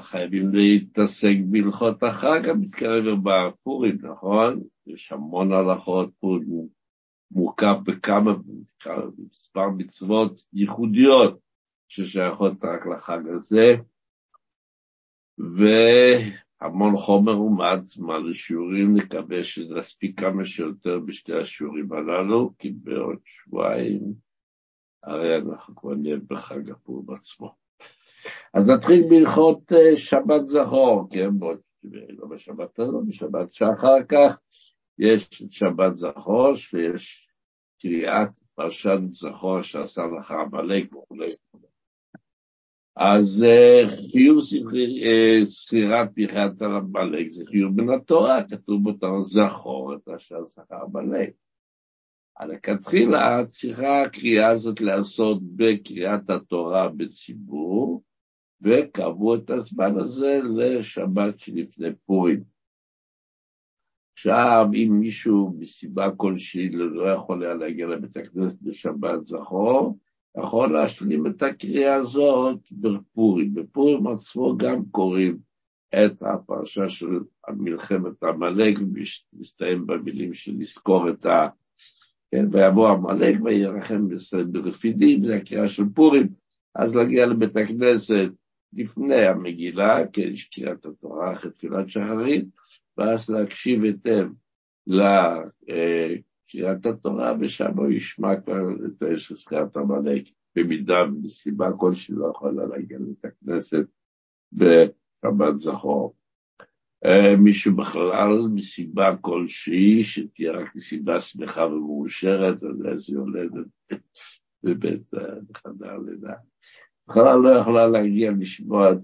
חייבים להתעסק בהלכות החג המתקרב בפורים, נכון? יש המון הלכות, פורים מורכב בכמה, מספר מצוות ייחודיות ששייכות רק לחג הזה, והמון חומר ומעט זמן לשיעורים, נקווה שנספיק כמה שיותר בשתי השיעורים הללו, כי בעוד שבועיים הרי אנחנו כבר נהיה בחג הפורים עצמו. אז נתחיל בהלכות אה, שבת זכור, כן, בעוד, לא בשבת הזאת, בשבת שאחר כך יש את שבת זכור, שיש קריאת פרשת זכור שעשה לך עמלק וכו'. אז אה, חיוב סחירת אה, פריחת עמלק זה חיוב מן התורה, כתוב בתור זכור את אשר עשה עמלק. לכתחילה צריכה הקריאה הזאת להיעשות בקריאת התורה בציבור, וקבעו את הזמן הזה לשבת שלפני פורים. עכשיו, אם מישהו מסיבה כלשהי לא יכול היה להגיע לבית הכנסת בשבת זכור, יכול להשלים את הקריאה הזאת בפורים. בפורים עצמו גם קוראים את הפרשה של מלחמת עמלק, ומסתיים במילים של לזכור את ה... כן, ויבוא עמלק וירחם ברפידים, זה הקריאה של פורים, אז להגיע לבית הכנסת לפני המגילה, כן, קריאת התורה אחרי תפילת שחרית, ואז להקשיב היטב לקריאת התורה, ושם הוא ישמע כבר את האש זכירת עמלק, במידה ומסיבה כלשהי לא יכולה להגיע לבית הכנסת ברמת זכור. אה, מישהו בכלל מסיבה כלשהי, שתהיה רק מסיבה שמחה ומאושרת, אז יולדת בבית חדר לידה. בכלל לא יכולה להגיע לשמוע את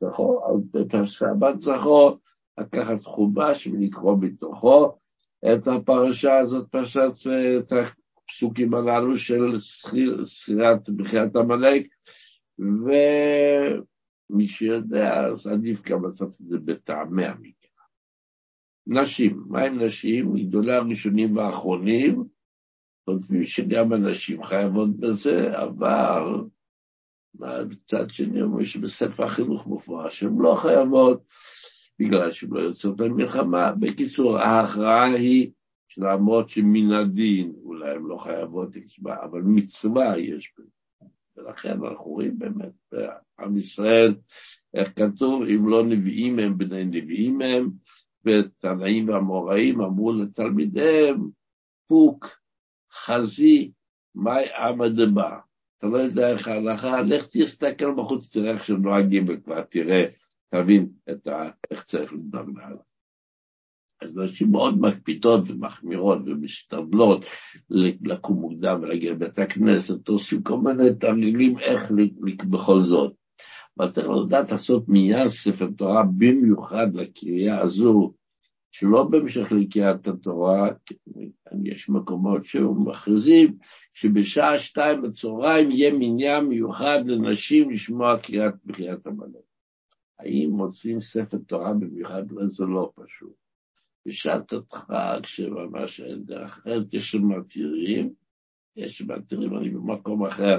זכור, אז בשבת זכור לקחת חומש ולקרוא מתוכו את הפרשה הזאת, פרשת, את הפסוקים הללו של שכירת בחיית עמלק, ומי שיודע, אז עדיף גם לעשות את זה בטעמי המקרא. נשים, מה עם נשים? גדולי הראשונים והאחרונים, חושבים שגם הנשים חייבות בזה, אבל מצד שני אומרים שבספר החינוך מופרש שהן לא חייבות, בגלל שהן לא יוצאות במלחמה. בקיצור, ההכרעה היא שלמרות שמן הדין אולי הן לא חייבות אבל מצווה יש בזה. ולכן אנחנו רואים באמת בעם ישראל, איך כתוב, אם לא נביאים הם בני נביאים הם, ותנאים והמוראים אמרו לתלמידיהם, פוק, חזי, מאי עמד בה. אתה לא יודע איך ההלכה, לך תסתכל בחוץ, תראה איך שנוהגים וכבר תראה, תבין את ה... איך צריך לדבר עליו. אז נשים מאוד מקפידות ומחמירות ומשתדלות לקום מוקדם ולהגיע לבית הכנסת, עושים כל מיני תרגילים איך בכל זאת. אבל צריך לדעת לעשות מיד ספר תורה במיוחד לקריאה הזו, שלא בהמשך לקריאת התורה, יש מקומות שמכריזים שבשעה שתיים בצהריים יהיה מניין מיוחד לנשים לשמוע קריאת בחיית המלך. האם מוצאים ספר תורה במיוחד? זה לא פשוט. בשעת הדחק שממש אין דרך אחרת, יש שמתירים, יש שמתירים, אני במקום אחר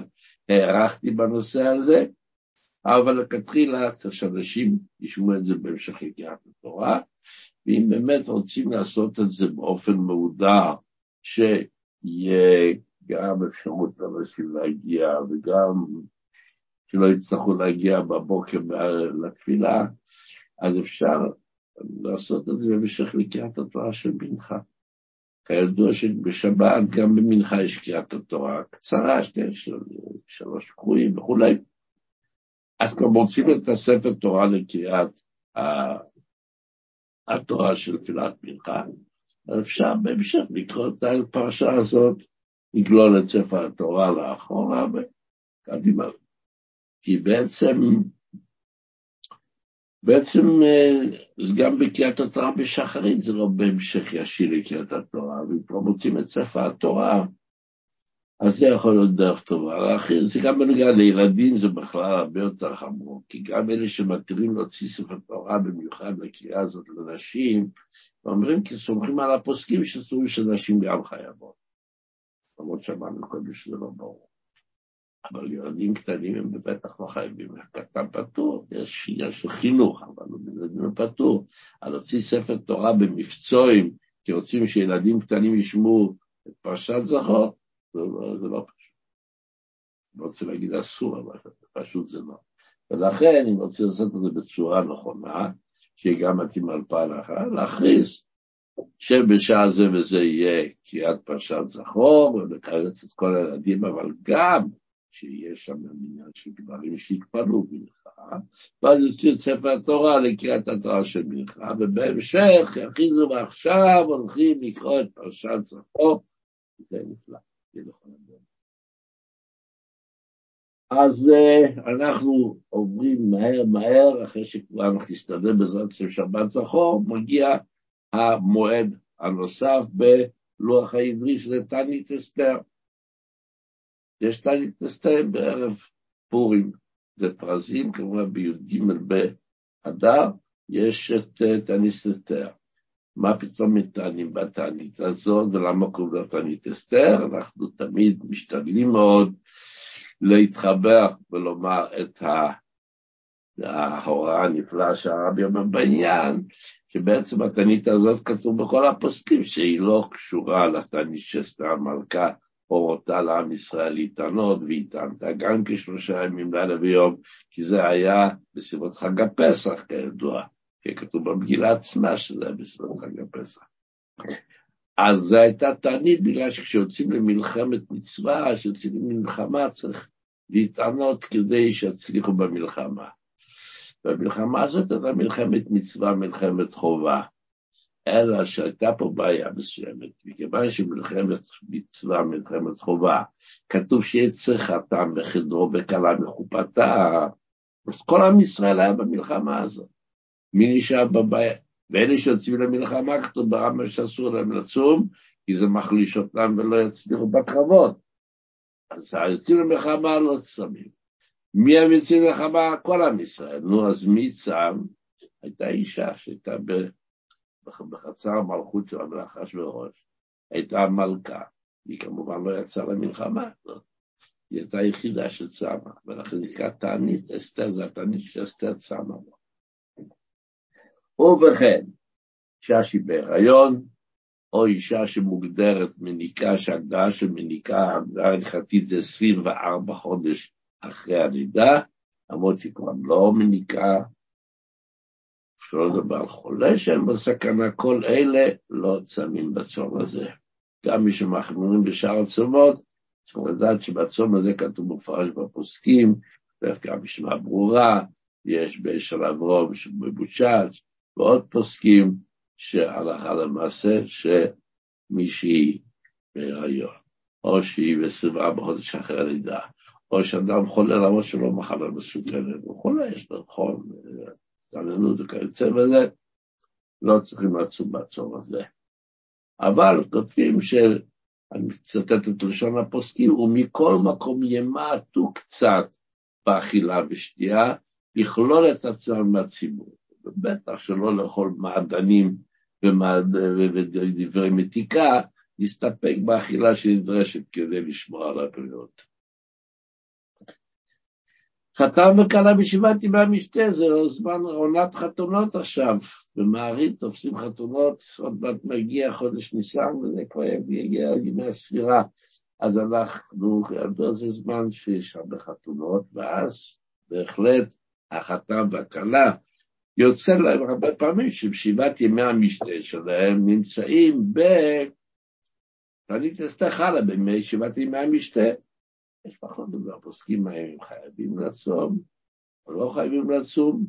הערכתי בנושא הזה, אבל לכתחילה צריך שאנשים ישמעו את זה בהמשך לקריאת התורה, ואם באמת רוצים לעשות את זה באופן מודע, שיהיה גם אפשרות לאנשים להגיע וגם שלא יצטרכו להגיע בבוקר לתפילה, אז אפשר לעשות את זה במשך לקריאת התורה של מנחה. כידוע שבשבת גם במנחה יש קריאת התורה קצרה, של שלוש קרואים וכולי. אז כבר מוצאים את הספר תורה לקריאת התורה של תפילת מנחה, אפשר בהמשך לקרוא את הפרשה הזאת, לגלול את ספר התורה לאחורה וקדימה. כי בעצם, בעצם זה גם בקריאת התורה בשחרית, זה לא בהמשך ישיר לקריאת התורה, כבר מוצאים את ספר התורה, אז זה יכול להיות דרך טובה. זה גם בנוגע לילדים, זה בכלל הרבה יותר חמור, כי גם אלה שמתירים להוציא ספר תורה, במיוחד לקריאה הזאת לנשים, ואומרים כי סומכים על הפוסקים שסבורים שנשים גם חייבות. למרות שאמרנו קודם שזה לא ברור. אבל ילדים קטנים הם בטח לא חייבים, הקטן פטור, יש עניין של חינוך, אבל ילדים פטור. על להוציא ספר תורה במבצועים, כי רוצים שילדים קטנים ישמעו את פרשת זכור, זה לא, זה לא פשוט. לא רוצה להגיד אסור, אבל פשוט זה לא. ולכן, אם רוצים לעשות את זה בצורה נכונה, שיהיה גם מתאים על פעל אחר, להכריז שבשעה זה וזה יהיה קריאת פרשת זכור, ולקרץ את כל הילדים, אבל גם שיש שם עניין של גברים שהתפללו מנחה, ואז יוצאו את ספר התורה לקריאת התורה של מנחה, ובהמשך יכריזו ועכשיו הולכים לקרוא את פרשת זכור, זה נפלא. אז uh, אנחנו עוברים מהר מהר, אחרי שכבר אנחנו נסתדר בעזרת השם שבת זכור, מגיע המועד הנוסף בלוח העברי של תענית אסתר. יש תענית אסתר בערב פורים, זה פרזים, כמובן בי"ג באדר, יש את אה, תענית אסתר. מה פתאום מתענים בתענית הזאת, ולמה קוראים לה תענית אסתר? אנחנו תמיד משתדלים מאוד להתחבר ולומר את ההוראה הנפלאה שהרבי אומר בעניין, שבעצם התענית הזאת כתוב בכל הפוסקים שהיא לא קשורה לתענית שאסתר המלכה הורתה לעם ישראל להתענות, והיא טענתה גם כשלושה ימים לילה ויום, כי זה היה בסביבות חג הפסח כידוע, כתוב במגילה עצמה שזה היה בסביבות חג הפסח. אז זו הייתה תענית בגלל שכשיוצאים למלחמת מצווה, כשיוצאים למלחמה צריך להתענות כדי שיצליחו במלחמה. והמלחמה הזאת הייתה מלחמת מצווה, מלחמת חובה. אלא שהייתה פה בעיה מסוימת, מכיוון שמלחמת מצווה, מלחמת חובה, כתוב שיש צריכתם בחדרו וכלה מחופתה, אז כל עם ישראל היה במלחמה הזאת. מי נשאר בבעיה? ואלה שיוצאים למלחמה, כתוב ברמב"ם שאסור להם לצום, כי זה מחליש אותם ולא יצליחו בקרבות. אז היוצאים למלחמה לא צמים. מי הם יוצאים למלחמה? כל עם ישראל. נו, אז מי צם? הייתה אישה שהייתה בחצר המלכות של המלך אשוורוש, הייתה מלכה. היא כמובן לא יצאה למלחמה הזאת. היא הייתה היחידה שצמה, ולכן נקרא תענית, אסתר זה התענית שאסתר צמה בו. ובכן, אישה שהיא בהיריון, או אישה שמוגדרת מניקה, שהגדרה של מניקה, ההגדרה ההלכתית זה 24 חודש אחרי הלידה, למרות שהיא כבר לא מניקה, שלא לדבר על חולה שהם בסכנה, כל אלה לא צמים בצום הזה. גם מי שמחמירים בשאר הצומות, צריכים לדעת שבצום הזה כתוב מפרש בפוסקים, וגם משנה ברורה, יש בשל אברום שבבוצ'אץ', ועוד פוסקים שהלכה למעשה שמישהי בהיריון, או שהיא ב-24 חודש אחרי הלידה, או שאדם חולה למרות שלא מחלה מסוכנת, חולה, יש לו חום, הסתננות וכיוצא בזה, לא צריכים לצום בצום הזה. אבל כותבים ש... אני מצטט את לשון הפוסקים, ומכל מקום ימעטו קצת באכילה ושתייה, לכלול את עצמם מהציבור. ובטח שלא לאכול מעדנים ודברי מתיקה, להסתפק באכילה שנדרשת כדי לשמור על הבריאות. חתם וכלה בישיבת ימי המשתה, זה זמן עונת חתונות עכשיו. במעריד תופסים חתונות, עוד מעט מגיע חודש ניסן, וזה כבר יגיע ימי הספירה. אז אנחנו, זה זמן שיש הרבה חתונות, ואז בהחלט החתם והכלה יוצא להם הרבה פעמים שבשבעת ימי המשתה שלהם נמצאים ב... תענית אסתר חלה בימי שבעת ימי המשתה. יש פחות דבר, פוסקים מה הם חייבים לצום, או לא חייבים לצום,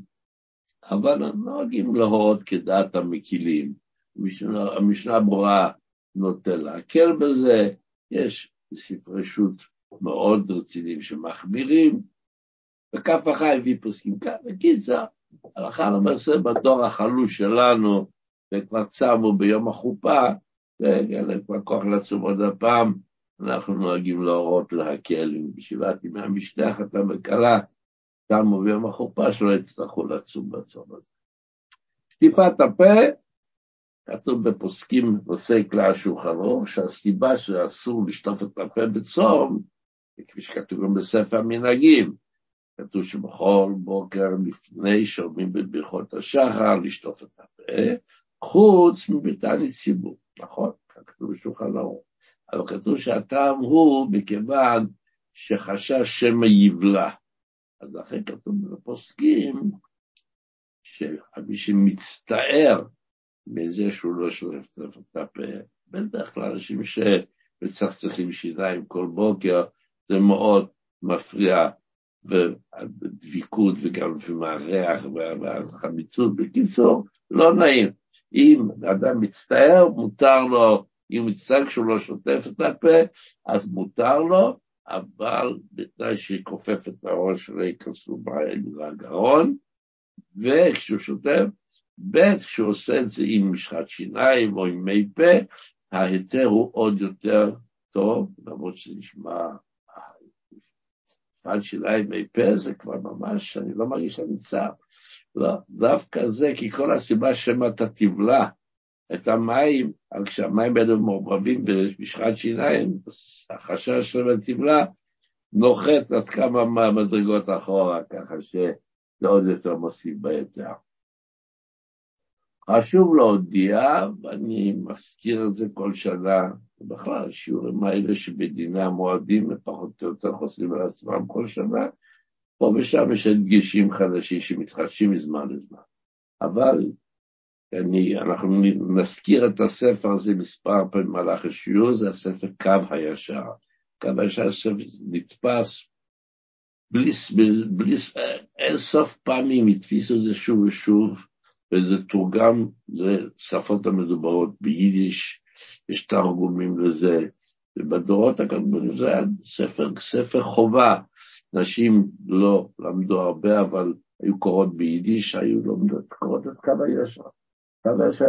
אבל נוהגים להורות כדעת המקילים. המשנה, המשנה ברורה נוטה להקל בזה, יש ספרי שו"ת מאוד רציניים שמחמירים, וכף החי הביא פוסקים כאן, בקיצר, הלכה למעשה בדור החלוש שלנו, וכבר צמו ביום החופה, ואין כבר כוח לצום עוד הפעם, אנחנו נוהגים להורות להקל עם ישיבת ימי המשטח, אתה וכלה, צמו ביום החופה, שלא יצטרכו לצום בצום הזה. שטיפת הפה, כתוב בפוסקים נושאי כלי השולחן אור, שהסיבה שאסור לשטוף את הפה בצום, כפי שכתוב גם בספר המנהגים, כתוב שבכל בוקר לפני שאומרים בברכות השחר, לשטוף את הפה, חוץ מביתני ציבור, נכון? כתוב בשולחן ערוך. אבל כתוב שהטעם הוא מכיוון שחשש שמא יבלע. אז לכן כתוב בפוסקים שמי שמצטער מזה שהוא לא שולף את הפה, בדרך כלל אנשים שמצחצחים שיניים כל בוקר, זה מאוד מפריע, ודביקות וגם לפעמים הריח והחמיצות. בקיצור, לא נעים. אם אדם מצטער, מותר לו, אם מצטער כשהוא לא שוטף את הפה, אז מותר לו, אבל בתנאי שיכופף את הראש ולא בעין לגרון, וכשהוא שוטף, ב' כשהוא עושה את זה עם משחת שיניים או עם מי פה, ההיתר הוא עוד יותר טוב, למרות שזה נשמע... משחת שיניים פה זה כבר ממש, אני לא מרגיש שאני צער. לא, דווקא זה, כי כל הסיבה שמא אתה תבלע את המים, אבל כשהמים האלה מעורבבים במשחת שיניים, החשש של התבלע נוחת עד כמה מדרגות אחורה, ככה שזה עוד יותר מוסיף ביתר. חשוב להודיע, ואני מזכיר את זה כל שנה, בכלל, השיעורים האלה שבדיני המועדים פחות או יותר חוזרים על עצמם כל שנה, פה ושם יש הדגשים חדשים שמתחדשים מזמן לזמן. אבל אני, אנחנו נזכיר את הספר הזה מספר פעמים במהלך השיעור, זה הספר קו הישר. קו הישר נתפס בלי, בלי אין סוף פעמים, התפיסו את זה שוב ושוב, וזה תורגם לשפות המדוברות ביידיש, יש תרגומים לזה, ובדורות הקודמים זה היה ספר, ספר חובה. נשים לא למדו הרבה, אבל היו קוראות ביידיש, היו לומדות, קוראות את קו הישר. קו הישר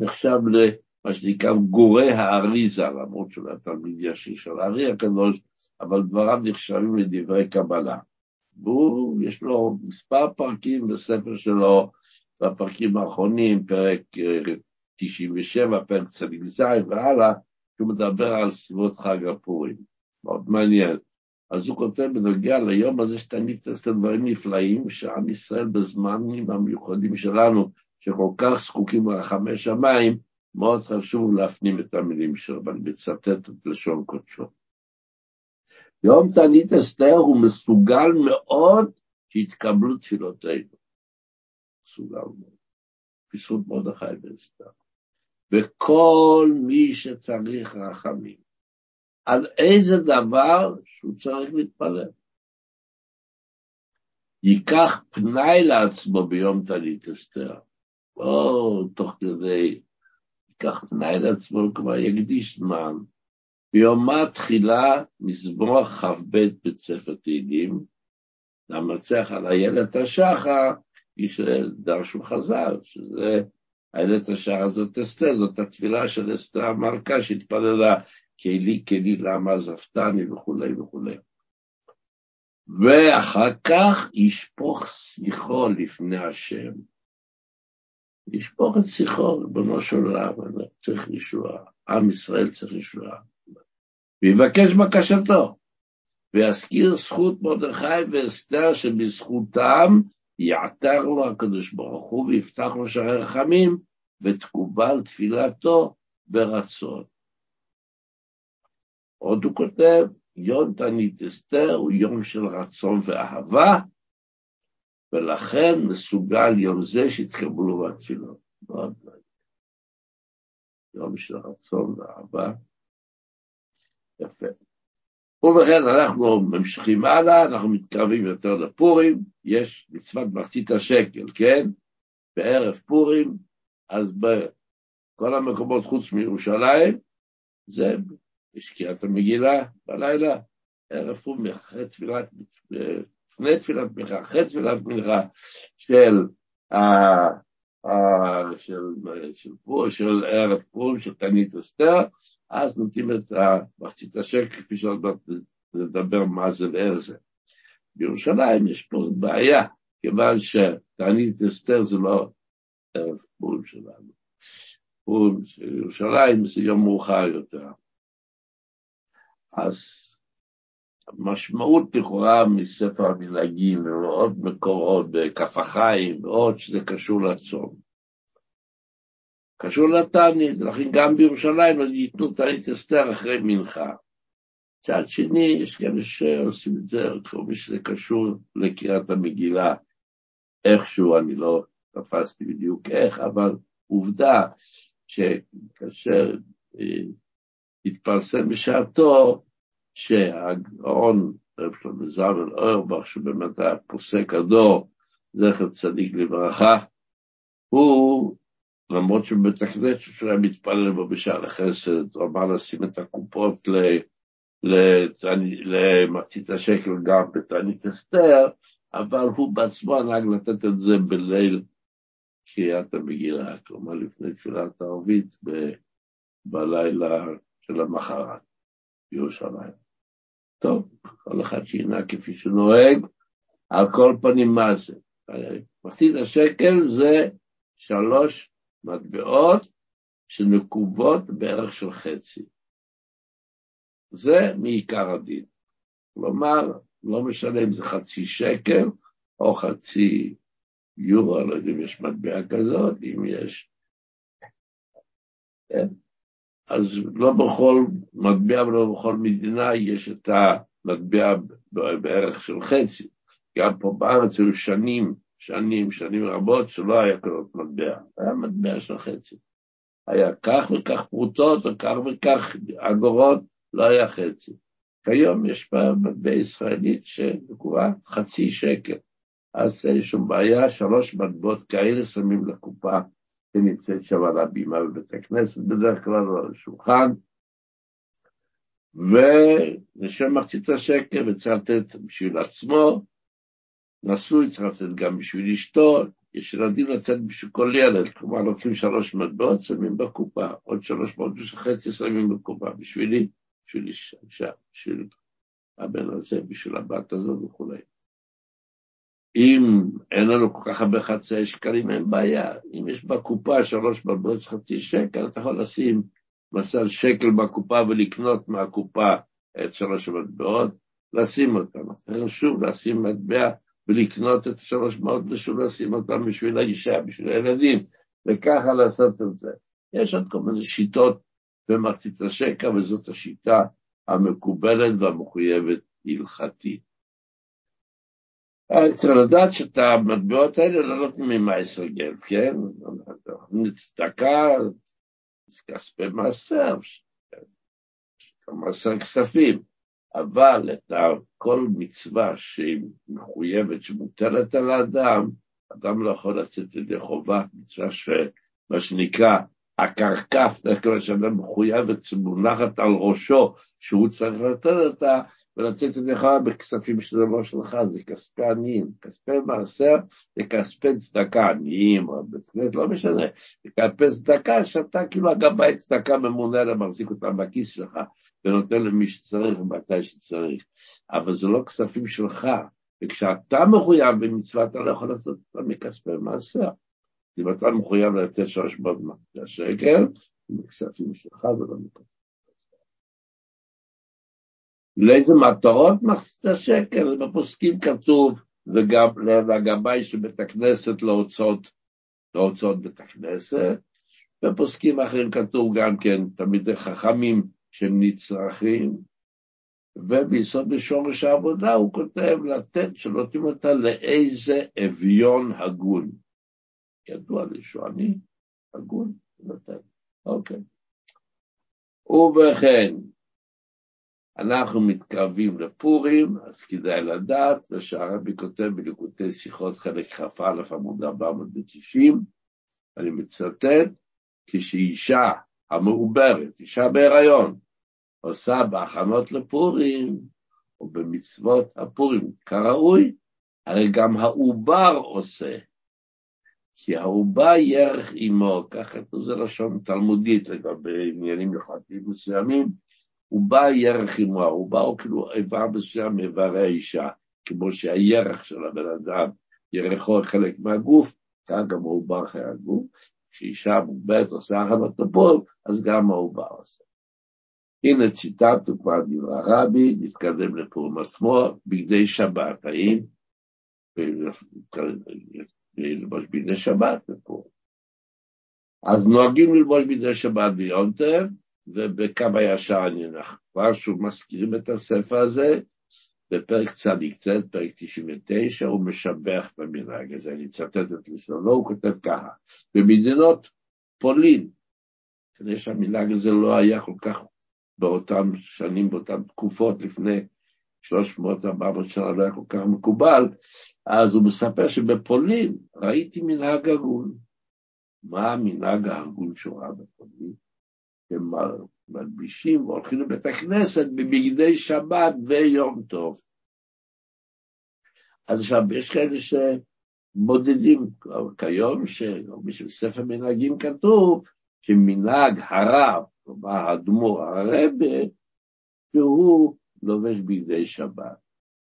נחשב למה שנקרא גורי האריזה, למרות שהוא היה תלמיד ישיר של הארי הקדוש, אבל דבריו נחשבים לדברי קבלה. והוא, יש לו מספר פרקים בספר שלו, בפרקים האחרונים, פרק 97, אה, פרק צדיק ז' והלאה, שהוא מדבר על סביבות חג הפורים. מאוד מעניין. אז הוא כותב בנוגע ליום הזה שתמיד תעשה דברים נפלאים, שעם ישראל בזמנים המיוחדים שלנו, שכל כך זקוקים לרחמי שמיים, מאוד חשוב להפנים את המילים שלו, ואני מצטט את לשון קודשו. יום תענית אסתר הוא מסוגל מאוד שיתקבלו תפילותינו. מאוד. בזכות מרדכי ואסתר. וכל מי שצריך רחמים, על איזה דבר שהוא צריך להתפלל. ייקח פנאי לעצמו ביום תענית אסתר, או תוך כדי, ייקח פנאי לעצמו, כלומר יקדיש זמן, ביומה תחילה מזמור כ"ב בית ספר תהילים, למנצח על איילת השחר, דרשו חז"ל, שזה איילת השחר זאת אסתר, זאת התפילה של אסתר המלכה שהתפללה כלי כלי למה עזבתני וכולי וכולי. ואחר כך ישפוך שיחו לפני השם. ישפוך את שיחו, ריבונו של עולם, צריך ישועה, עם ישראל צריך ישועה. ויבקש בקשתו, ויזכיר זכות מרדכי ואסתר שבזכותם יעתר לו הקדוש ברוך הוא ויפתח לו שערי רחמים, ותקובל תפילתו ברצון. עוד הוא כותב, יום תענית אסתר הוא יום של רצון ואהבה, ולכן מסוגל יום זה שיתקבלו בתפילות. מאוד מעניין. יום של רצון ואהבה. יפה. ובכן, אנחנו ממשיכים הלאה, אנחנו מתקרבים יותר לפורים, יש מצוות מחצית השקל, כן? בערב פורים, אז בכל המקומות חוץ מירושלים, זה יש קריאת המגילה בלילה, ערב פורים, אחרי תפילת, לפני תפילת מנחה, אחרי תפילת מנחה של, של, של, של, של ערב פורים, של תנית אסתר, אז נותנים את מחצית השקל, כפי שעוד מעט נדבר מה זה ואיך זה. בירושלים יש פה בעיה, כיוון שתענית אסתר זה לא ערב פורים שלנו. פורים של ירושלים זה יום מאוחר יותר. אז המשמעות לכאורה מספר המנהגים ועוד מקורות בכף החיים ועוד שזה קשור לצום. קשור לתענית, לכן גם בירושלים ייתנו תענית אסתר אחרי מנחה. מצד שני, יש כאלה שעושים את זה, כמו שזה קשור לקריאת המגילה, איכשהו, אני לא תפסתי בדיוק איך, אבל עובדה שכאשר אה, התפרסם בשעתו שהגאון רב שלמה זלמן אוירבך, שבאמת היה פוסק הדור, זכר צדיק לברכה, הוא, למרות שבבית הכנסת שהוא היה מתפלל בו בשער החסד, הוא אמר לשים את הקופות למחצית השקל גם בתענית אסתר, אבל הוא בעצמו נהג לתת את זה בליל קריאת המגילה, כלומר לפני תפילת הערבית בלילה של המחרת בירושלים. טוב, כל אחד שינהג כפי שנוהג, על כל פנים מה זה? מחצית השקל זה שלוש מטבעות שנקובות בערך של חצי. זה מעיקר הדין. כלומר, לא משנה אם זה חצי שקל או חצי יורו, לא יודע אם יש מטבע כזאת, אם יש... כן. אז לא בכל מטבע ולא בכל מדינה יש את המטבע בערך של חצי. גם פה בארץ היו שנים, שנים, שנים רבות שלא היה כזאת מטבע, היה מטבע של חצי. היה כך וכך פרוטות או כך וכך אגורות, לא היה חצי. כיום יש מטבע ישראלית שנקובה חצי שקל. אז אין שום בעיה, שלוש מטבעות כאלה שמים לקופה שנמצאת שם על הבימה בבית הכנסת, בדרך כלל על השולחן, ולשם מחצית השקל וצריך לתת בשביל עצמו, נשוי צריך לתת גם בשביל אשתו, יש ילדים לצאת בשביל כל ילד, כלומר לוקחים שלוש מטבעות, שמים בקופה, עוד שלוש מאות וחצי שמים בקופה, בשבילי, בשביל אישה, בשביל הבן הזה, בשביל הבת הזאת וכולי. אם אין לנו כל כך הרבה חצאי שקלים, אין בעיה. אם יש בקופה שלוש מטבעות חצי שקל, אתה יכול לשים למשל שקל בקופה ולקנות מהקופה את שלוש המטבעות, לשים אותם. שוב לשים מטבע ולקנות את שלוש מאות ושוב לשים אותם בשביל האישה, בשביל הילדים, וככה לעשות את זה. יש עוד כל מיני שיטות במחצית השקע, וזאת השיטה המקובלת והמחויבת הלכתית. צריך לדעת שאת המטבעות האלה לא נותנים ממעשר גלד, כן? צדקה, כספי מעשר, מעשר כספים, אבל את כל מצווה שהיא מחויבת, שמוטלת על האדם, אדם לא יכול לצאת ידי חובה, מצווה שמה שנקרא דרך כלל שאדם מחויבת, שמונחת על ראשו, שהוא צריך לתת אותה, ולצאת ידיך בכספים שזה לא שלך, זה כספי עניים, כספי מעשר זה כספי צדקה, עניים, בית כנסת, לא משנה, זה כספי צדקה שאתה כאילו הגבאי צדקה ממונה למחזיק אותם בכיס שלך, ונותן למי שצריך מתי שצריך, אבל זה לא כספים שלך, וכשאתה מחויב במצווה אתה לא יכול לעשות אותם מכספי מעשר. אם אתה מחויב לתת שלוש מאות שקל, זה כספים שלך ולא מכספים. לאיזה מטרות מחצית השקל? בפוסקים כתוב, וגם לגבאי של בית הכנסת להוצאות, להוצאות בית הכנסת, בפוסקים אחרים כתוב גם כן תלמידי חכמים שהם נצרכים, וביסוד בשורש העבודה הוא כותב לתת, שנותנים אותה לאיזה אביון הגון. ידוע לי שהוא אני הגון, לתת, אוקיי. ובכן, אנחנו מתקרבים לפורים, אז כדאי לדעת, ושהרבי כותב בליקוטי שיחות חלק כ"א עמוד 490, אני מצטט, כשאישה המעוברת, אישה בהיריון, עושה בהכנות לפורים, או במצוות הפורים כראוי, הרי גם העובר עושה. כי העובר ירך עמו, ככה זה לשון תלמודית לגבי עניינים הלכתיים מסוימים, הוא בא ירח עמו, הוא בא כאילו איבר מסוים מאיברי האישה, כמו שהירח של הבן אדם, ירחו חלק מהגוף, כך גם העובר חיי הגוף, כשאישה מוגבלת עושה הכנות לפועל, אז גם העובר עושה. הנה ציטטנו כבר דברי הרבי, נתקדם לפורים עצמו, בגדי שבת, האם? ללבוש בגדי שבת בפורים. אז נוהגים ללבוש בגדי שבת ביום טף, ובקו הישר אני כבר שוב מזכירים את הספר הזה, בפרק צ"צ, פרק 99, הוא משבח במנהג הזה, אני אצטט את לשונו, הוא כותב ככה, במדינות פולין, כדי שהמנהג הזה לא היה כל כך באותן שנים, באותן תקופות לפני 300-400 שנה, לא היה כל כך מקובל, אז הוא מספר שבפולין ראיתי מנהג הגון. מה המנהג ההגון שהוא ראה בפולין? הם מלבישים והולכים לבית הכנסת בבגדי שבת ויום טוב. אז עכשיו, יש כאלה שבודדים, כיום, שבספר מנהגים כתוב שמנהג הרב, כלומר האדמו"ר הרבה, שהוא לובש בגדי שבת.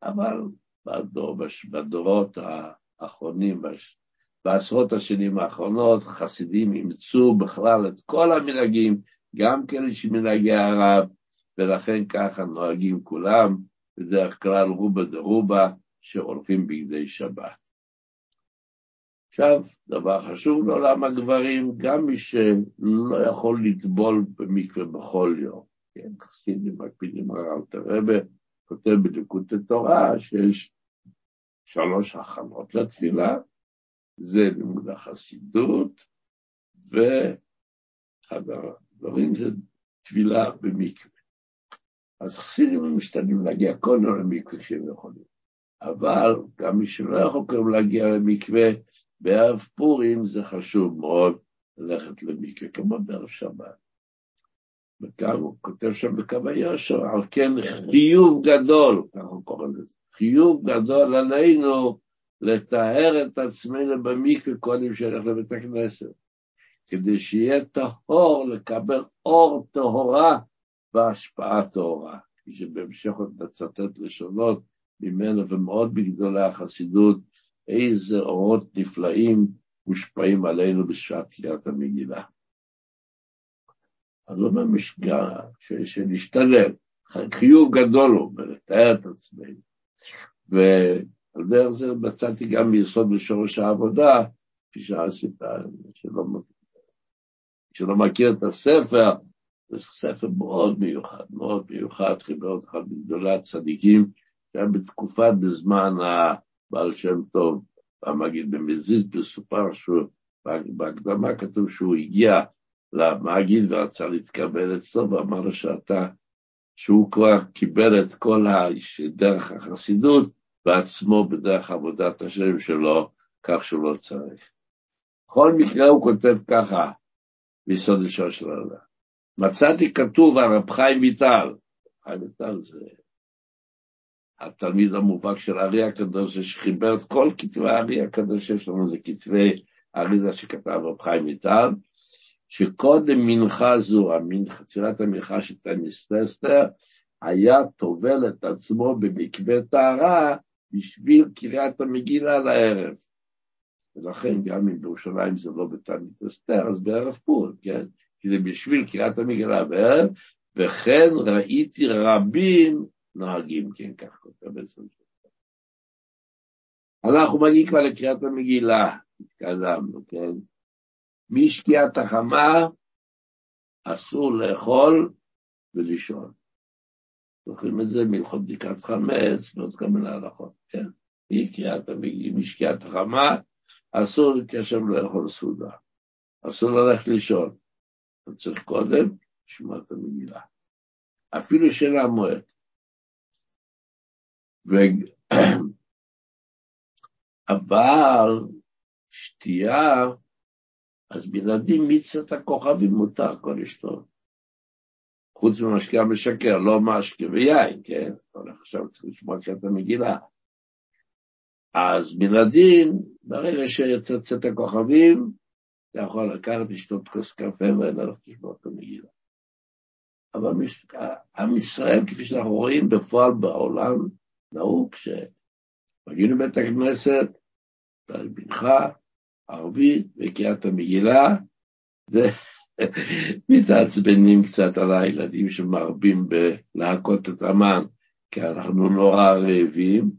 אבל בדור, בדורות האחרונים, בעשרות השנים האחרונות, חסידים אימצו בכלל את כל המנהגים, גם כאלה שמנהגי הרב, ולכן ככה נוהגים כולם, בדרך כלל רובה דרובה, שהולכים בגדי שבת. עכשיו, דבר חשוב לעולם הגברים, גם מי שלא יכול לטבול במקווה בכל יום, כן, חסידים מקפידים על אלתר כותב בדקות התורה שיש שלוש הכנות לתפילה, זה לימוד החסידות, והדברים זה תפילה במקווה. אז חסידים משתדלים להגיע כל יום למקווה כשהם יכולים. אבל גם מי שלא יכול כיום להגיע למקווה, בערב פורים זה חשוב מאוד ללכת למקווה, כמו בערב שבת. וכאן הוא כותב שם בקו היושר, על כן חיוב גדול, ככה הוא קורא לזה, חיוב גדול עלינו לטהר את עצמנו במקווה קודם שנלך לבית הכנסת, כדי שיהיה טהור לקבל אור טהורה והשפעה טהורה. כפי שבהמשך עוד נצטט לשונות ממנו ומאוד בגדולי החסידות, איזה אורות נפלאים מושפעים עלינו בשעת קריאת המגילה. אז אומר משגע, שנשתלם, חיוב גדול הוא, ולתאר את עצמנו. ועל דרך זה מצאתי גם מיסוד בשורש העבודה, כפי שעשית, שלא, שלא מכיר את הספר, זה ספר מאוד מיוחד, מאוד מיוחד, חיבר אותך בגדולי הצדיקים, שהיה בתקופה בזמן הבעל שם טוב, המגיד במזיד, מסופר שהוא, בהקדמה כתוב שהוא הגיע למגיד ורצה להתקבל אצלו, ואמר לו שאתה, שהוא כבר קיבל את כל דרך החסידות, בעצמו בדרך עבודת השם שלו, כך שהוא לא צריך. בכל מקרה הוא כותב ככה, ביסוד לשון של העולם. מצאתי כתוב על רב חיים ויטל, חיים ויטל זה התלמיד המובהק של הארי הקדוש, שחיבר את כל כתבי הארי הקדוש, יש לנו זה כתבי האריזה שכתב רב חיים ויטל, שקודם מנחה זו, חצירת המנחה של טניסטסטר, היה טובל את עצמו במקווה טהרה בשביל קריאת המגילה לערב. ולכן גם אם בירושלים זה לא בתענית אסתר, אז בערב פור, כן? כי זה בשביל קריאת המגילה בערב, וכן ראיתי רבים נוהגים, כן, כך כותב בסוף. אנחנו מגיעים כבר לקריאת המגילה, התקדמנו, כן? משקיעת החמה אסור לאכול ולישון. זוכרים את זה מהלכות בדיקת חמץ ועוד כל מיני הלכות, כן? משקיעת החמה אסור להתקשר לאכול סעודה, אסור ללכת לישון. אתה צריך קודם לשמוע את המגילה. אפילו של המועד. ו... אבל שתייה אז בלעדי מצוות הכוכבים מותר כל לשתות. חוץ ממשקה משקר, לא משקה ויין, כן? אבל עכשיו צריך לשמוע קצת המגילה. אז בלעדין, ברגע שתצא את הכוכבים, אתה יכול לקחת, לשתות כוס קפה וללכת לשמוע את המגילה. אבל. עם ישראל, כפי שאנחנו רואים בפועל בעולם, נהוג שמגיעים לבית הכנסת, מנחה, ערבית, וקריאת המגילה, ו... מתעצבנים קצת על הילדים שמרבים בלהכות את המן, כי אנחנו נורא רעבים,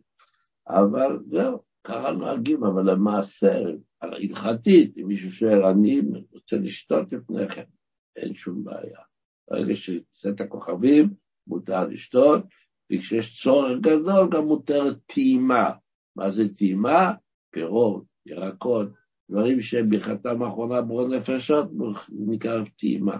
אבל זהו, ככה נוהגים, אבל למעשה, הלכתית, אם מישהו שואל, אני רוצה לשתות לפני כן, אין שום בעיה. ברגע שיצא את הכוכבים, מותר לשתות, וכשיש צורך גדול גם מותרת טעימה. מה זה טעימה? פירות, ירקות, דברים שהם ברכתם האחרונה ברון נפשות, נקרא טעימה.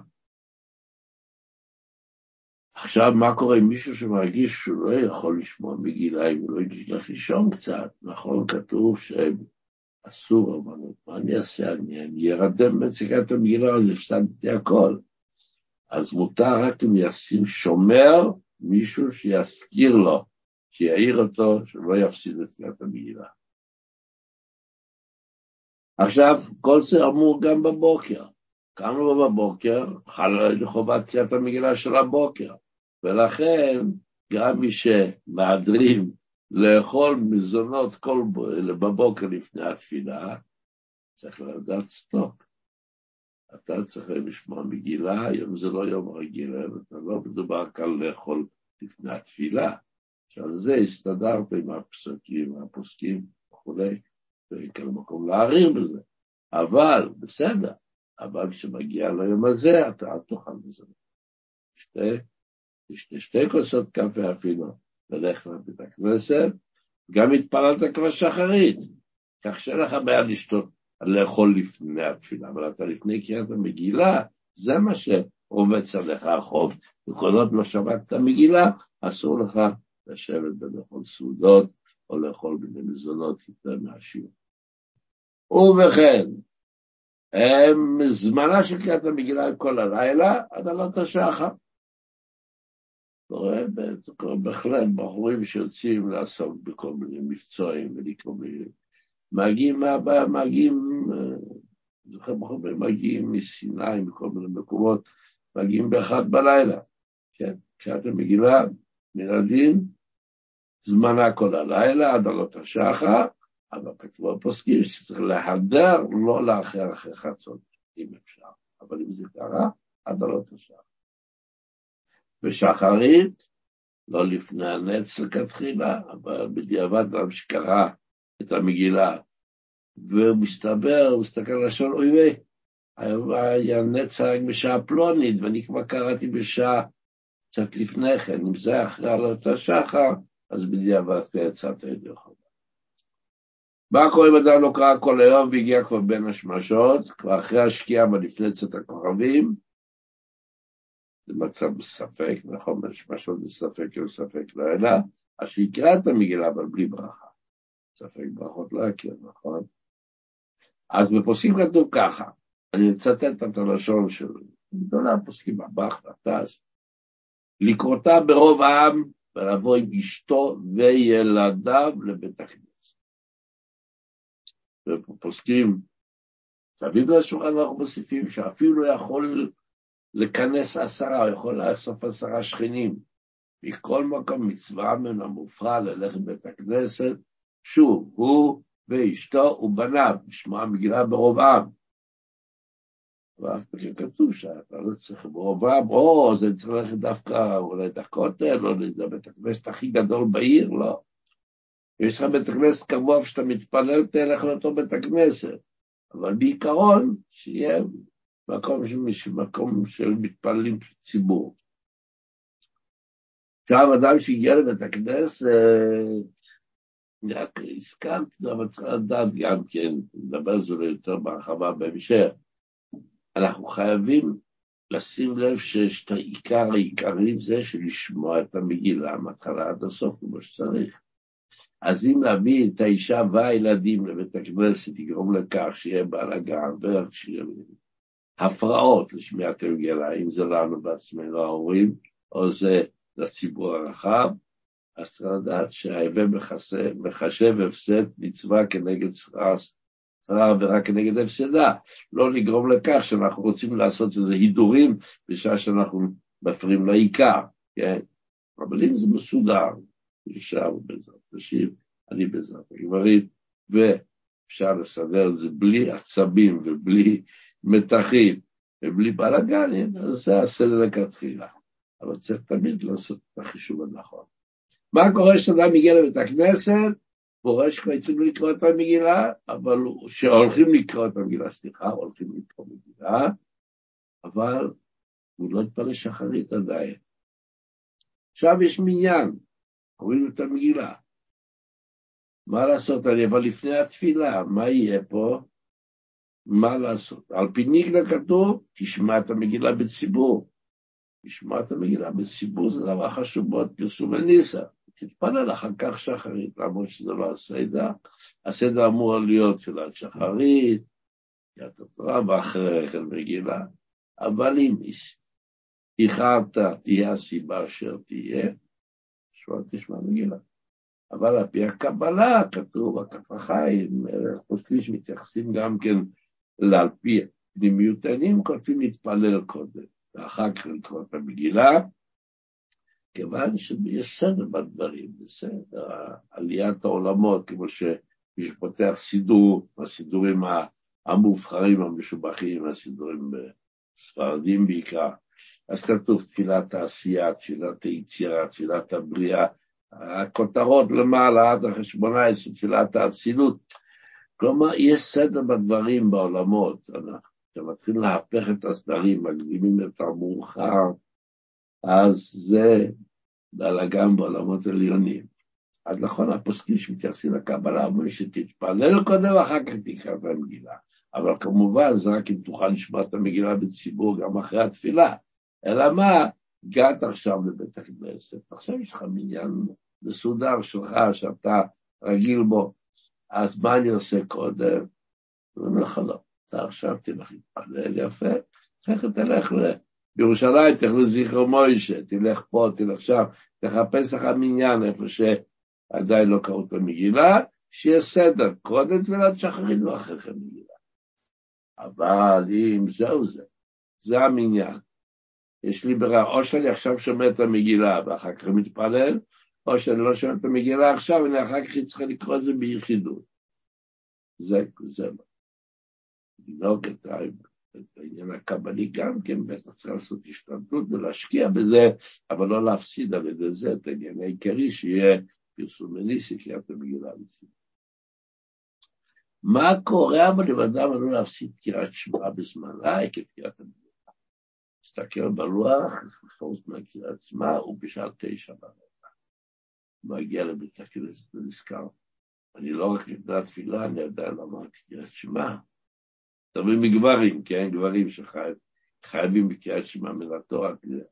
עכשיו, מה קורה עם מישהו שמרגיש שהוא לא יכול לשמוע מגילה, אם הוא לא ילך לישון קצת? נכון, כתוב שאסור, אבל מה אני אעשה? אני, אני ארדם בציקת המגילה, אז הפסדתי הכל. אז מותר רק אם ישים שומר, מישהו שיזכיר לו, שיעיר אותו, שלא יפסיד את ציקת המגילה. עכשיו, כל זה אמור גם בבוקר. קמנו בבוקר, חל עלינו חובת קריאת המגילה של הבוקר, ולכן גם מי שמהדרים לאכול מזונות כל בבוקר לפני התפילה, צריך לדעת סטופ. אתה צריך לשמוע מגילה, היום זה לא יום רגיל, אתה לא מדובר כאן לאכול לפני התפילה. שעל זה הסתדרת עם הפסקים, הפוסקים וכולי. ואין כאן מקום להעריר בזה. אבל, בסדר, אבל כשמגיע ליום הזה, אתה אל תאכל בזה. שתי, שתי, שתי כוסות קפה אפילו, ללך לבית הכנסת, גם התפללת כבר שחרית, כך שאין לך בעיה לשתות, לאכול לפני התפילה, אבל אתה לפני קריאת המגילה, זה מה שרובץ עליך החוב. וכל עוד לא שמעת את המגילה, אסור לך לשבת ולאכול סעודות, או לאכול בני מזונות יותר מהשיעור. ובכן, זמנה של קריאת המגילה כל הלילה עד עלות השחר. קורה בהחלט בחורים שיוצאים לעסוק בכל מיני מבצועים ולקרוא מילים. מגיעים מהבעיה, מגיעים, זוכר בחורים, מגיעים מסיני, מכל מיני מקומות, מגיעים באחד בלילה. כן, קריאת המגילה, מן הדין, זמנה כל הלילה עד עלות השחר, אבל כתבו הפוסקים שצריך להדר לא לאחר אחרי חצות, אם אפשר. אבל אם זה קרה, עד עלות השחר. בשחרית, לא לפני הנץ לכתחילה, אבל בדיעבד גם שקרא את המגילה, והוא מסתבר, הוא מסתכל על השעון, אוי ויי, היה רק בשעה פלונית, ואני כבר קראתי בשעה קצת לפני כן, אם זה אחרי עלות השחר, אז בדיעבד יצאת ידי חובה. מה קורה אם אדם לא קרא כל היום והגיע כבר בין השמשות, כבר אחרי השקיעה ולפני צאת הכוכבים? זה מצב בספק, נכון, בשמשות בספק או ספק לא אלא, אז שיקרא את המגילה אבל בלי ברכה. ספק ברכות לא יכיר, נכון? אז בפוסקים כתוב ככה, אני אצטט את הלשון של גדולי הפוסקים, הבח והטס, לקרותה ברוב העם ולבוא עם אשתו וילדיו לבית הכנסת. ופוסקים, סביב לשולחן אנחנו מוסיפים שאפילו יכול לכנס עשרה, הוא יכול לאסוף עשרה שכנים. מכל מקום מצווה מן המופרע ללכת בית הכנסת, שוב, הוא ואשתו ובניו, נשמע מגילה ברוב עם. ואף פעם כתוב שאתה לא צריך ברוב עם, או זה צריך ללכת דווקא אולי את הכותל, או לבית הכנסת הכי גדול בעיר, לא. יש לך בית הכנסת קבוע שאתה מתפלל, תלך לאותו בית הכנסת. אבל בעיקרון, שיהיה מקום של, מקום של מתפללים ציבור. עכשיו, אדם שהגיע לבית הכנסת, רק הסכמתי, אבל צריך לדעת גם כן, נדבר על זה יותר בהרחבה בהמשך. אנחנו חייבים לשים לב שיש את העיקר העיקרי זה של לשמוע את המגילה מההתחלה עד הסוף כמו שצריך. אז אם להביא את האישה והילדים לבית הכנסת יגרום לכך שיהיה בלאגן ושיהיה הפרעות לשמיעת הרגלה, אם זה לנו בעצמנו ההורים, או זה לציבור הרחב, אז צריך לדעת שההווה מחשב הפסד מצווה כנגד שכר עבירה כנגד הפסדה, לא לגרום לכך שאנחנו רוצים לעשות איזה הידורים בשעה שאנחנו מפריעים לעיקר, כן? אבל אם זה מסודר, אישה ובעזרת נשים, אני בעזרת הגברים, ואפשר לסדר את זה בלי עצבים ובלי מתחים, ובלי בלאגנים, אז זה הסדר לכתחילה. אבל צריך תמיד לעשות את החישוב הנכון. מה קורה כשאדם מגיע לבית הכנסת? קורה שכבר התחילו לקרוא את המגילה, אבל שהולכים לקרוא את המגילה, סליחה, הולכים לקרוא מגילה, אבל הוא לא התפלל שחרית עדיין. עכשיו יש מניין, קוראים את המגילה. מה לעשות? אני אבל לפני התפילה, מה יהיה פה? מה לעשות? על פי ניגלה כתוב, תשמע את המגילה בציבור. תשמע את המגילה בציבור זה דבר חשוב מאוד, פרסום וניסה. תתפלל אחר כך שחרית, למרות שזה לא הסדר. הסדר אמור להיות תפילת שחרית, קריאת התורה, ואחרי כן מגילה. אבל אם איחרת, תהיה הסיבה אשר תהיה, שואל תשמע מגילה. אבל על פי הקבלה כתוב, הכף החיים, חושבים שמתייחסים גם כן על פי פנימיות כותבים להתפלל קודם, ואחר כך לקרוא את המגילה, כיוון שיש סדר בדברים, בסדר, עליית העולמות, כמו שמי שפותח סידור, הסידורים המובחרים, המשובחים, הסידורים ספרדים בעיקר, אז כתוב תפילת העשייה, תפילת היצירה, תפילת הבריאה, הכותרות למעלה עד אחרי שמונה עשרה, תפילת האצילות. כלומר, יש סדר בדברים בעולמות. אנחנו מתחילים להפך את הסדרים, מקדימים את המאוחר, אז זה בלאגן בעולמות עליונים. אז נכון, הפוסקים שמתייחסים לקבלה אומרים שתתפלל קודם ואחר כך תקרא את המגילה. אבל כמובן זה רק אם תוכל לשמוע את המגילה בציבור גם אחרי התפילה. אלא מה? הגעת עכשיו לבית הכנסת, עכשיו יש לך מניין מסודר שלך שאתה רגיל בו, אז מה אני עושה קודם? הוא אומר לך לא, אתה עכשיו תלך להתפלל יפה, אחר כך תלך. בירושלים, תלך לזכר מוישה, תלך פה, תלך שם, תחפש לך מניין איפה שעדיין לא קראו את המגילה, שיהיה סדר, קודם תפילת שחרית ואחרי כן מגילה. אבל אם זהו זה, זה המניין. יש לי ברירה, או שאני עכשיו שומע את המגילה ואחר כך מתפלל, או שאני לא שומע את המגילה עכשיו, ואני אחר כך צריך לקרוא את זה ביחידות. זה, זה לא. לנהוג את, את העניין הקבלי גם כן, בטח צריך לעשות השתלטות ולהשקיע בזה, אבל לא להפסיד על ידי זה את העניין העיקרי, שיהיה פרסום מניסי, קריאת המגילה מסיד. מה קורה אבל אם אדם עלול להפסיד קריאת שמע בזמנה עקב קריאת המגילה? מסתכל בלוח, חוץ מהקריאת שמע, הוא בשעה תשע ברבע. מגיע לבית הכנסת ונזכר. אני לא רק לפני התפילה, אני עדיין לא אמרתי קריאת שמע. מדברים מגברים, כן? גברים שחייבים בקריאת שמע מן התורה, כי זה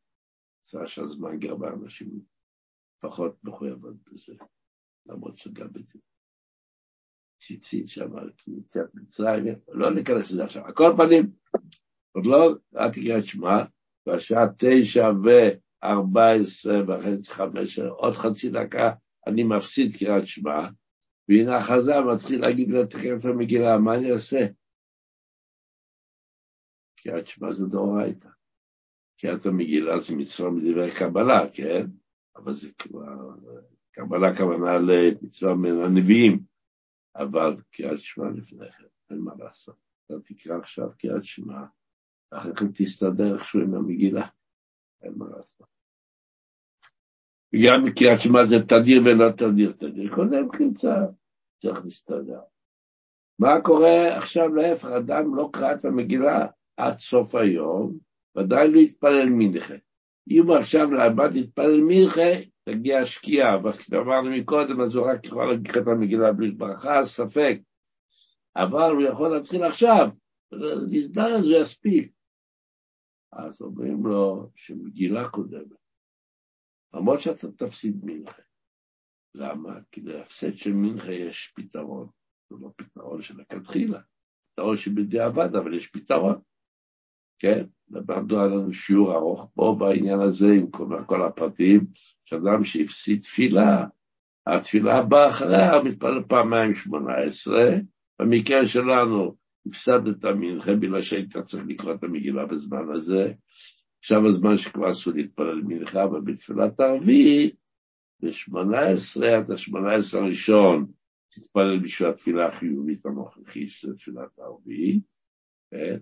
עושה שהזמן גר באנשים פחות מחויבות בזה, למרות שגם בזה. ציצית שם, יציאת מצרים, לא ניכנס לזה עכשיו. על כל פנים, עוד לא, אל תקרא שמע, בשעה תשע וארבע עשרה וחצי, חמש, עוד חצי דקה, אני מפסיד קריאת שמע, והנה החז"ל מתחיל להגיד לה, תקרא את המגילה, מה אני אעשה? קריאת שמע זה דאורייתא. קריאת המגילה זה מצווה מדברי קבלה, כן? אבל זה כבר, קבלה כוונה למצווה מן הנביאים, אבל קריאת שמע לפני כן, אין מה לעשות. אתה תקרא עכשיו קריאת שמע, אחר כך תסתדר איכשהו עם המגילה, אין מה לעשות. גם קריאת שמע זה תדיר ולא תדיר, תדיר קודם קריצה, צריך להסתדר. מה קורה עכשיו להפך, אדם לא קרא את המגילה עד סוף היום, ודאי לא יתפלל מנחה. אם עכשיו לעבד יתפלל מנחה, תגיע השקיעה, ואמרנו מקודם, אז הוא רק יכול להגיד את המגילה בלי ברכה, ספק. אבל הוא יכול להתחיל עכשיו, להזדרז, הוא יספיק. אז אומרים לו שמגילה קודמת, למרות שאתה תפסיד מנחה. למה? כי להפסד של מנחה יש פתרון, זה לא פתרון של הכתחילה, פתרון שבדיעבד, אבל יש פתרון. כן, למדנו לנו שיעור ארוך פה בעניין הזה עם כל, הפרטים, שאדם שהפסיד תפילה, התפילה הבאה אחריה מתפלל פעמיים שמונה עשרה, במקרה שלנו הפסדת מנחה בגלל שהיית צריך לקרוא את המגילה בזמן הזה, עכשיו הזמן שכבר אסור להתפלל מנחה, אבל בתפילת הרביעי, ב-18 עד ה-18 הראשון, תתפלל בשביל התפילה החיובית הנוכחית של תפילת הרביעי, כן?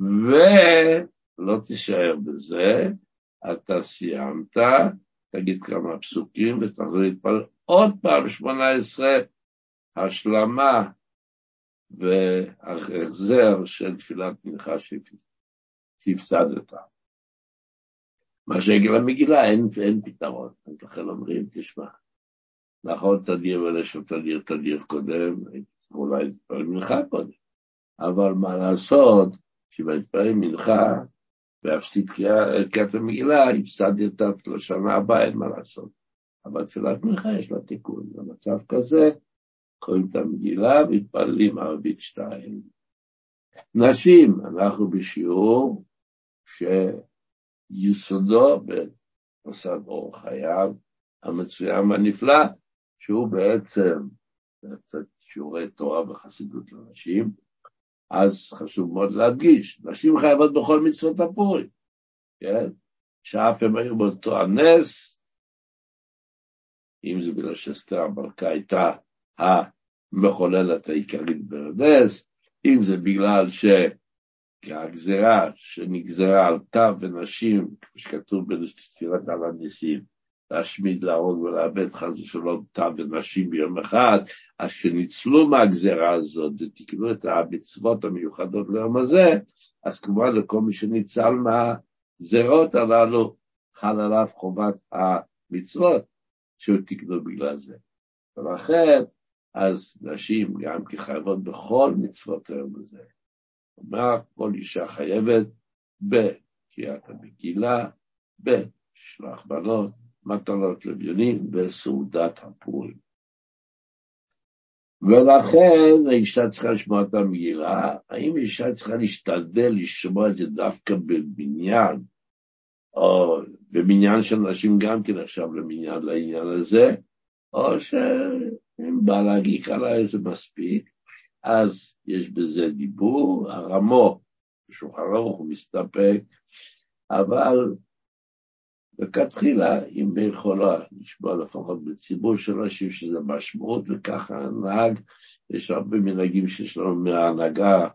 ולא תישאר בזה, אתה סיימת, תגיד כמה פסוקים ותחזור להתפלל עוד פעם שמונה עשרה, השלמה והחזר של תפילת מנחה שהפסדת. מה שיגיד למגילה, אין, אין פתרון. אז לכן אומרים, תשמע, נכון תדיר ולשם תדיר תדיר קודם, אולי להתפלל מנחה קודם, אבל מה לעשות, שבהתפלל מנחה ואפסיד קריאת המגילה, הפסדתי אותה לשנה הבאה, אין מה לעשות. אבל תפילת מנחה יש לה תיקון. במצב כזה, קוראים את המגילה ומתפללים ערבית שתיים. נשים, אנחנו בשיעור שיסודו במוסד אורח חייו המצוין והנפלא, שהוא בעצם, בעצם שיעורי תורה וחסידות לנשים, אז חשוב מאוד להדגיש, נשים חייבות בכל מצוות הפורים, כן? שאף הם היו באותו הנס, אם זה בגלל שאסתר המלכה הייתה המחוללת העיקרית בנס, אם זה בגלל שהגזרה שנגזרה על תו ונשים, כפי שכתוב בתפילת על הניסים, להשמיד, להרוג ולאבד חס ושלום תו ונשים ביום אחד, אז כשניצלו מהגזרה הזאת ותקנו את המצוות המיוחדות ליום הזה, אז כמובן לכל מי שניצל מהגזרות הללו, חל עליו חובת המצוות שהוא תקנו בגלל זה. ולכן, אז נשים גם כחייבות בכל מצוות היום הזה. כלומר, כל אישה חייבת בקריאת המגילה, בשלח בנות, מטלות לביונים בסעודת הפורים. ולכן האישה צריכה לשמוע את המגילה, האם אישה צריכה להשתדל לשמוע את זה דווקא בבניין, או במניין של נשים גם כן עכשיו למניין לעניין הזה, או שאם בא להגיק עליי זה מספיק, אז יש בזה דיבור, הרמו, בשולחן ערוך הוא מסתפק, אבל וכתחילה, אם ביכולה לשמוע לפחות בציבור של נשים שזה משמעות, וככה הנהג, יש הרבה מנהגים שיש לנו מההנהגה,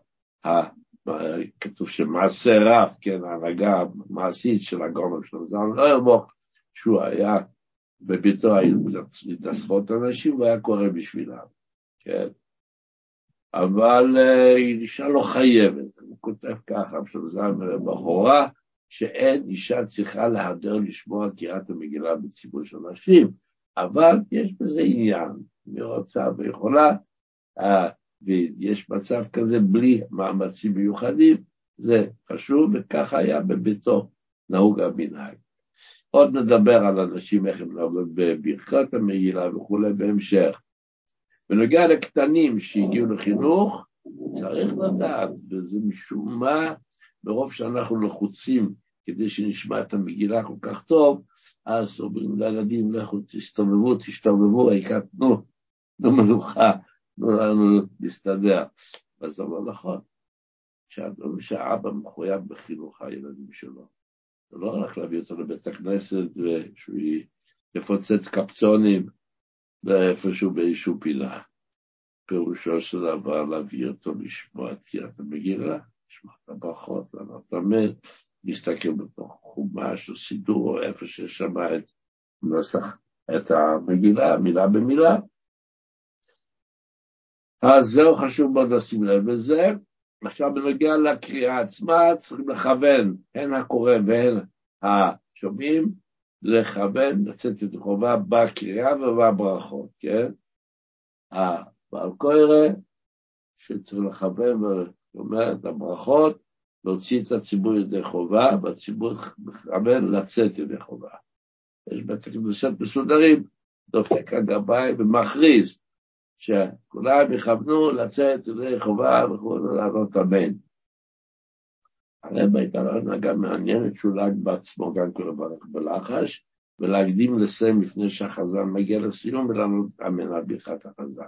כתוב שמעשה רב, כן, ההנהגה המעשית של הגורם של הזמן, לא יבוך שהוא היה בביתו, היו מתאספות אנשים והיה קורא בשבילם, כן. אבל אה, היא אישה לא חייבת, הוא כותב ככה, של זלמן בחורה, שאין אישה צריכה להדר לשמוע קריאת המגילה בציבור של נשים, אבל יש בזה עניין, היא רוצה ויכולה, אה, ויש מצב כזה בלי מאמצים מיוחדים, זה חשוב, וככה היה בביתו נהוג המנהג. עוד נדבר על אנשים, איך הם נהוגים בברכת המגילה וכולי בהמשך. בנוגע לקטנים שהגיעו לחינוך, צריך לדעת, וזה משום מה, ברוב שאנחנו לחוצים כדי שנשמע את המגילה כל כך טוב, אז אומרים לילדים, לכו תסתובבו, תשתובבו, העיקר תנו, תנו מנוחה, תנו לנו להסתדר. אז זה לא נכון, שהאבא מחויב בחינוך הילדים שלו. זה לא רק להביא אותו לבית הכנסת ושהוא יפוצץ קפצונים איפשהו באיזשהו פינה. פירושו של דבר להביא אותו לשמוע את קריאת המגילה, לשמוע את הברכות, לענות אמן, להסתכל בתוך חומש או סידור או איפה שם את נוסח, את המגילה, מילה במילה. אז זהו חשוב מאוד לשים לב לזה. עכשיו בנוגע לקריאה עצמה, צריכים לכוון, הן הקורא והן השומעים, לכוון, לצאת את חובה בקריאה ובברכות, כן? הבעל קורא, שצריך לכוון ואומר את הברכות, להוציא את הציבור ידי חובה, והציבור מכוון לצאת ידי חובה. יש בתי כנסות מסודרים, דופק הגבאי ומכריז שכולם יכוונו לצאת ידי חובה וכו' לענות אמן. הרב הייתה לו הנהגה מעניינת שהוא להג בעצמו גם כן לברך בלחש, ולהקדים לסיים לפני שהחזן מגיע לסיום ולענות אמן על ברכת החזן.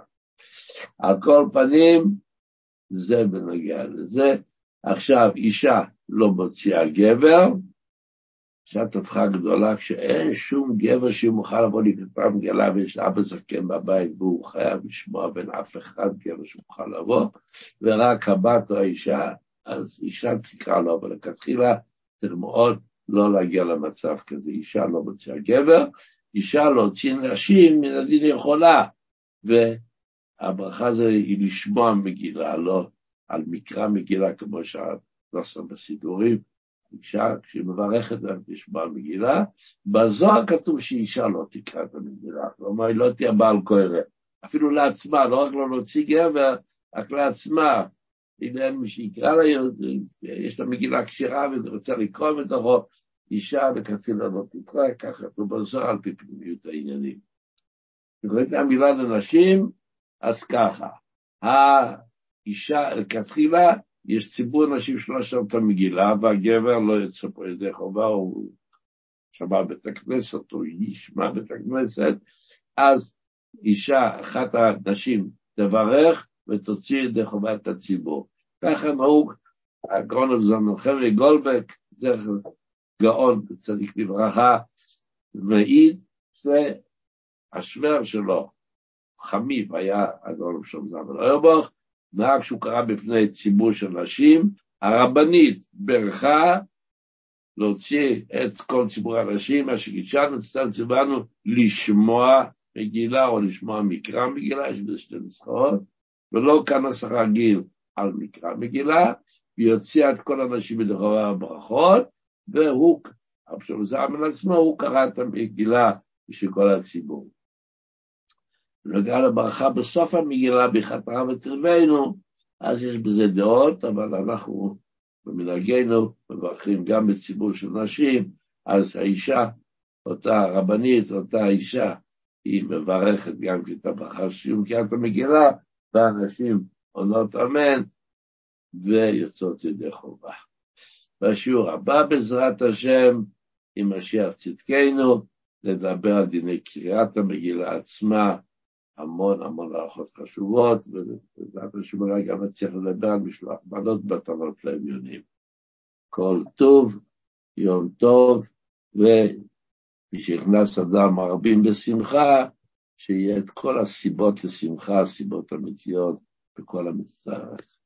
על כל פנים, זה בנוגע לזה. עכשיו, אישה לא מוציאה גבר, שעת התחלה גדולה, כשאין שום גבר שמוכן לבוא לקראתם מגלה ויש אבא זקן בבית והוא חייב לשמוע בין אף אחד גבר שמוכן לבוא, ורק הבת או האישה, אז אישה תקרא לו, אבל לכתחילה צריך מאוד לא להגיע למצב כזה. אישה לא מוציאה גבר, אישה להוציא נשים מן הדין יכולה, והברכה זה היא לשמוע מגילה, לא על מקרא מגילה כמו שהנוסח בסידורים. אישה, כשהיא מברכת לשמוע מגילה, בזוהר כתוב שאישה לא תקרא את המגילה, כלומר היא לא תהיה בעל כהרת, אפילו לעצמה, לא רק לא להוציא גבר, רק לעצמה. אם אין מי שיקרא לה, יש לה מגילה כשרה והיא רוצה לקרוא מתוכו, אישה וכתפילה לא תקרא, ככה כתוב בזוהר על פי פנימיות העניינים. וקוראים המילה לנשים, אז ככה, האישה, לכתחילה, יש ציבור נשים שלא שם את המגילה, והגבר לא יוצא פה ידי חובה, הוא שמע בית הכנסת, או ישמע בית הכנסת, אז אישה, אחת הנשים, תברך ותוציא ידי חובה את הציבור. ככה נהוג הגאון הזמן חבר'ה גולדבק, זכר גאון צדיק לברכה, מעיד שהשוור שלו, חמיב, היה הגאון שם זמן אוירבוך, נהג שהוא קרא בפני ציבור של נשים, הרבנית ברכה להוציא את כל ציבור הנשים, מה שגידשנו, סתם ציוונו לשמוע מגילה או לשמוע מקרא מגילה, יש בזה שתי נוסחאות, ולא כנס רגיל על מקרא מגילה, ויוציא את כל הנשים מדחורי הברכות, והוא, אבשלום זלמן עצמו, הוא קרא את המגילה בשביל כל הציבור. בנוגע לברכה בסוף המגילה, בחתרה ותרבנו, אז יש בזה דעות, אבל אנחנו במנהגנו מברכים גם בציבור של נשים, אז האישה, אותה רבנית, אותה אישה, היא מברכת גם את הברכה סיום קריאת המגילה, והנשים עונות אמן, ויוצאות ידי חובה. בשיעור הבא בעזרת השם, עם משיח צדקנו, לדבר על דיני קריאת המגילה עצמה, המון המון הערכות חשובות, ובעזרת השם אולי גם נצליח לדבר על משלוח מנות בתורות לאביונים. כל טוב, יום טוב, ומשנכנס אדם הרבים בשמחה, שיהיה את כל הסיבות לשמחה, הסיבות אמיתיות, בכל המצטרך.